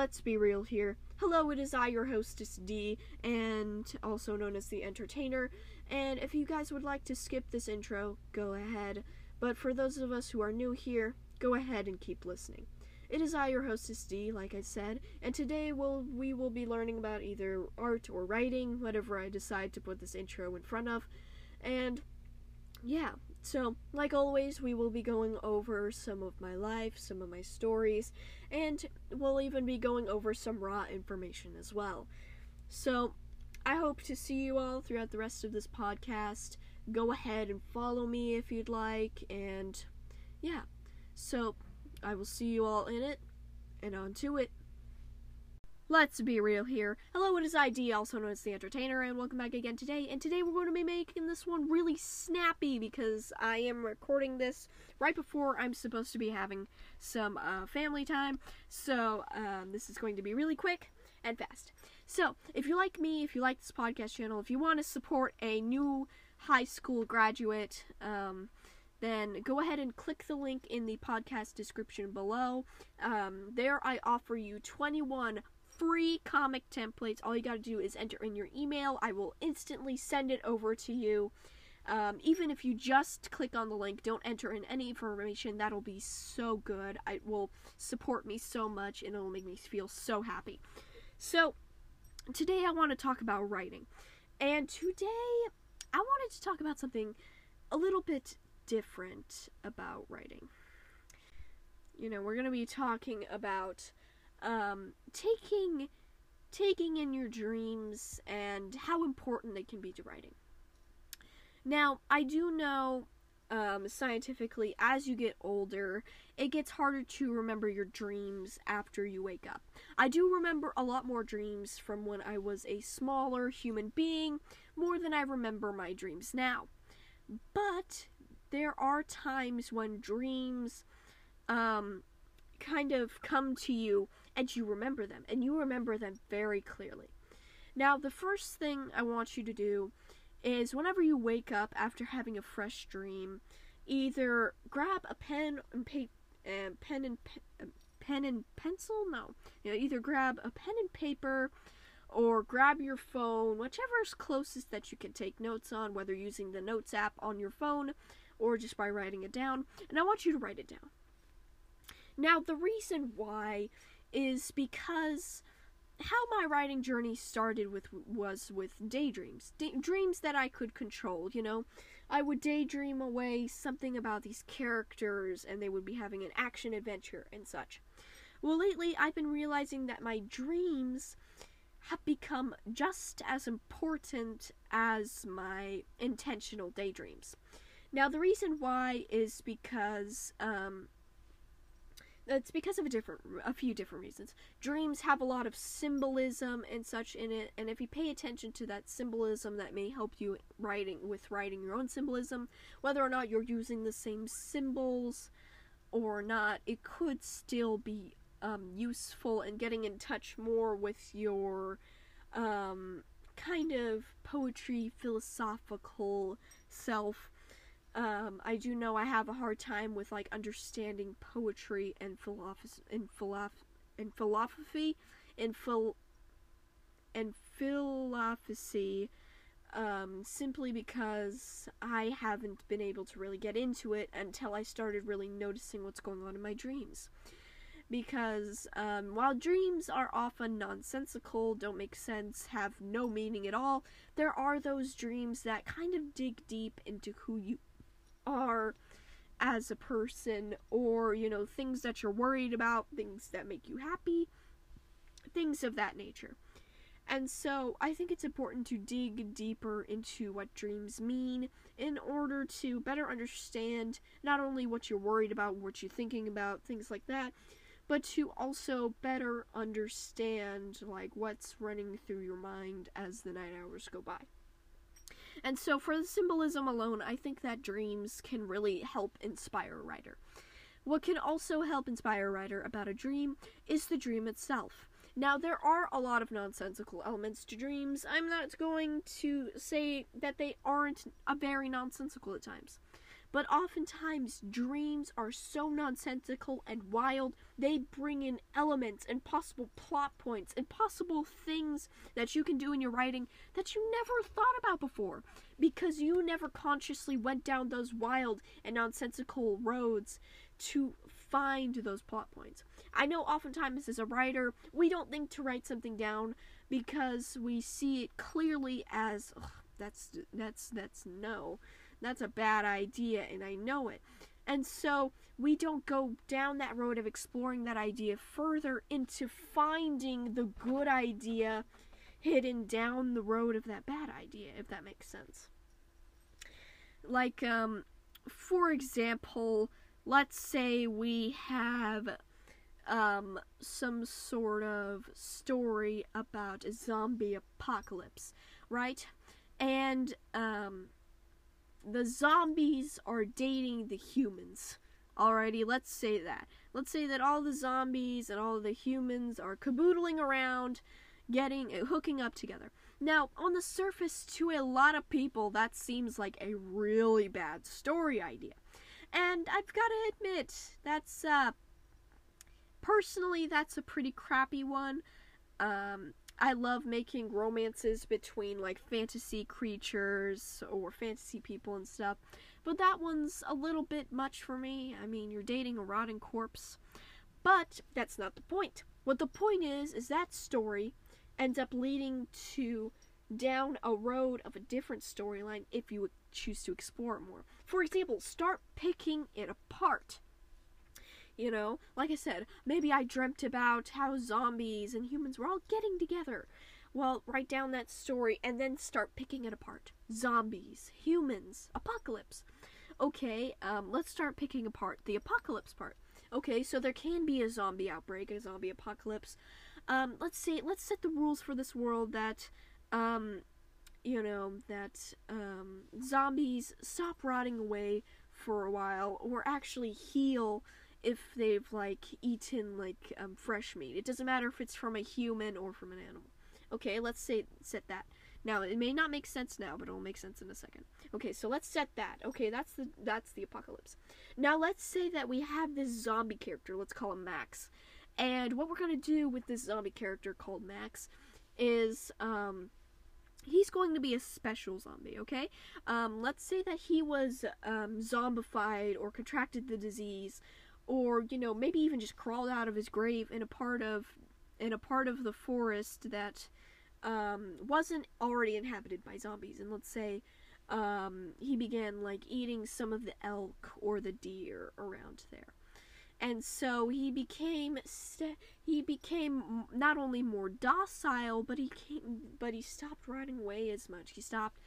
let's be real here. Hello, it is I, your hostess D, and also known as the entertainer. And if you guys would like to skip this intro, go ahead. But for those of us who are new here, go ahead and keep listening. It is I, your hostess D, like I said, and today we'll, we will be learning about either art or writing, whatever I decide to put this intro in front of. And yeah, so like always, we will be going over some of my life, some of my stories, and we'll even be going over some raw information as well. So I hope to see you all throughout the rest of this podcast. Go ahead and follow me if you'd like, and yeah. So I will see you all in it, and on to it. Let's be real here. Hello, it is ID, also known as the Entertainer, and welcome back again today. And today we're going to be making this one really snappy because I am recording this right before I'm supposed to be having some uh, family time. So um, this is going to be really quick and fast. So if you like me, if you like this podcast channel, if you want to support a new high school graduate, um, then go ahead and click the link in the podcast description below. Um, there I offer you 21 free comic templates. All you got to do is enter in your email. I will instantly send it over to you. Um, even if you just click on the link, don't enter in any information. That'll be so good. It will support me so much and it'll make me feel so happy. So, today I want to talk about writing. And today I wanted to talk about something a little bit different about writing. You know, we're going to be talking about um, taking taking in your dreams and how important they can be to writing. Now, I do know um, scientifically, as you get older, it gets harder to remember your dreams after you wake up. I do remember a lot more dreams from when I was a smaller human being, more than I remember my dreams now. But there are times when dreams um, kind of come to you and you remember them, and you remember them very clearly. Now, the first thing I want you to do is whenever you wake up after having a fresh dream, either grab a pen and paper, uh, pen and pe- uh, pen and pencil. No, you know, either grab a pen and paper, or grab your phone, whichever is closest that you can take notes on, whether using the notes app on your phone or just by writing it down. And I want you to write it down. Now, the reason why is because how my writing journey started with was with daydreams. Day- dreams that i could control you know? I would daydream away something about these characters and they would be having an action adventure and such. Well lately i've been realizing that my dreams have become just as important as my intentional daydreams. Now the reason why is because um, it's because of a different a few different reasons. Dreams have a lot of symbolism and such in it, and if you pay attention to that symbolism, that may help you writing with writing your own symbolism. Whether or not you're using the same symbols or not, it could still be um, useful in getting in touch more with your um, kind of poetry philosophical self um, I do know I have a hard time with like understanding poetry and philosophy and philosophy and philosophy and phil and philosophy um, simply because I haven't been able to really get into it until I started really noticing what's going on in my dreams. Because um, while dreams are often nonsensical, don't make sense, have no meaning at all, there are those dreams that kind of dig deep into who you are as a person or you know things that you're worried about things that make you happy things of that nature. And so i think it's important to dig deeper into what dreams mean in order to better understand not only what you're worried about what you're thinking about things like that but to also better understand like what's running through your mind as the night hours go by and so, for the symbolism alone, I think that dreams can really help inspire a writer. What can also help inspire a writer about a dream is the dream itself. Now, there are a lot of nonsensical elements to dreams. I'm not going to say that they aren't a very nonsensical at times. But oftentimes dreams are so nonsensical and wild, they bring in elements and possible plot points and possible things that you can do in your writing that you never thought about before because you never consciously went down those wild and nonsensical roads to find those plot points. I know oftentimes as a writer, we don't think to write something down because we see it clearly as that's that's that's no. That's a bad idea and I know it. And so we don't go down that road of exploring that idea further into finding the good idea hidden down the road of that bad idea, if that makes sense. Like, um, for example, let's say we have um, some sort of story about a zombie apocalypse, right? And um, the zombies are dating the humans. Alrighty, let's say that. Let's say that all the zombies and all the humans are caboodling around, getting uh, hooking up together. Now, on the surface, to a lot of people, that seems like a really bad story idea. And I've got to admit, that's, uh, personally, that's a pretty crappy one. Um, I love making romances between, like, fantasy creatures or fantasy people and stuff. But that one's a little bit much for me. I mean, you're dating a rotting corpse. But that's not the point. What the point is, is that story ends up leading to down a road of a different storyline if you choose to explore it more. For example, start picking it apart. You know, like I said, maybe I dreamt about how zombies and humans were all getting together. Well, write down that story and then start picking it apart. Zombies, humans, apocalypse. Okay, um, let's start picking apart the apocalypse part. Okay, so there can be a zombie outbreak, a zombie apocalypse. Um, let's say, let's set the rules for this world that um, you know, that um, zombies stop rotting away for a while or actually heal if they've like eaten like um, fresh meat. It doesn't matter if it's from a human or from an animal. Okay, let's say set that. Now it may not make sense now, but it'll make sense in a second. Okay, so let's set that. Okay, that's the that's the apocalypse. Now let's say that we have this zombie character. Let's call him Max. And what we're gonna do with this zombie character called Max is um he's going to be a special zombie, okay? Um, let's say that he was um, zombified or contracted the disease, or you know maybe even just crawled out of his grave in a part of in a part of the forest that um, wasn't already inhabited by zombies. And let's say um, he began like eating some of the elk or the deer around there. And so he became st- he became not only more docile but he came but he stopped running away as much. He stopped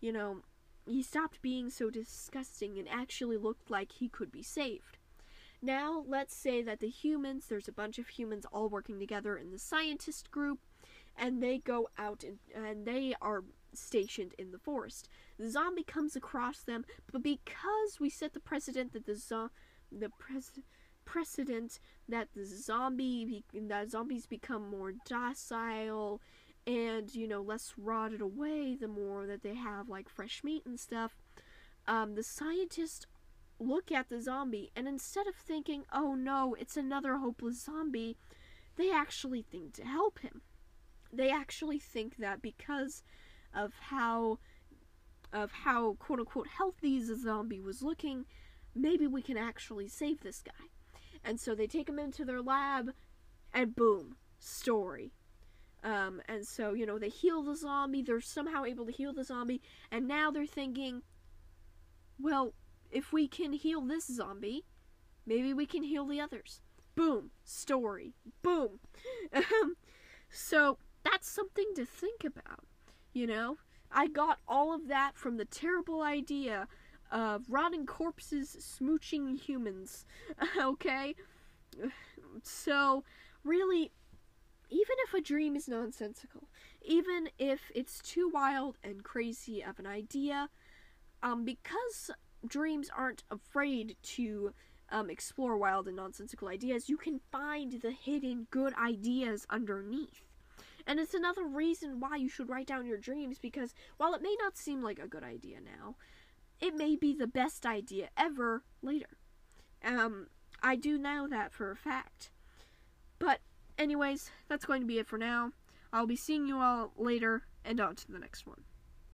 you know he stopped being so disgusting and actually looked like he could be saved now let's say that the humans there's a bunch of humans all working together in the scientist group and they go out and, and they are stationed in the forest. The zombie comes across them but because we set the precedent that the zo- the president precedent that the zombie that zombies become more docile and you know less rotted away the more that they have like fresh meat and stuff um, the scientists look at the zombie and instead of thinking oh no it's another hopeless zombie they actually think to help him they actually think that because of how of how quote unquote healthy the zombie was looking maybe we can actually save this guy and so they take him into their lab, and boom, story. Um, and so, you know, they heal the zombie, they're somehow able to heal the zombie, and now they're thinking, well, if we can heal this zombie, maybe we can heal the others. Boom, story. Boom. so, that's something to think about, you know? I got all of that from the terrible idea of rotting corpses smooching humans. okay? So, really, even if a dream is nonsensical, even if it's too wild and crazy of an idea, um, because dreams aren't afraid to um, explore wild and nonsensical ideas, you can find the hidden good ideas underneath. And it's another reason why you should write down your dreams because while it may not seem like a good idea now, it may be the best idea ever later. Um, I do know that for a fact. But, anyways, that's going to be it for now. I'll be seeing you all later, and on to the next one.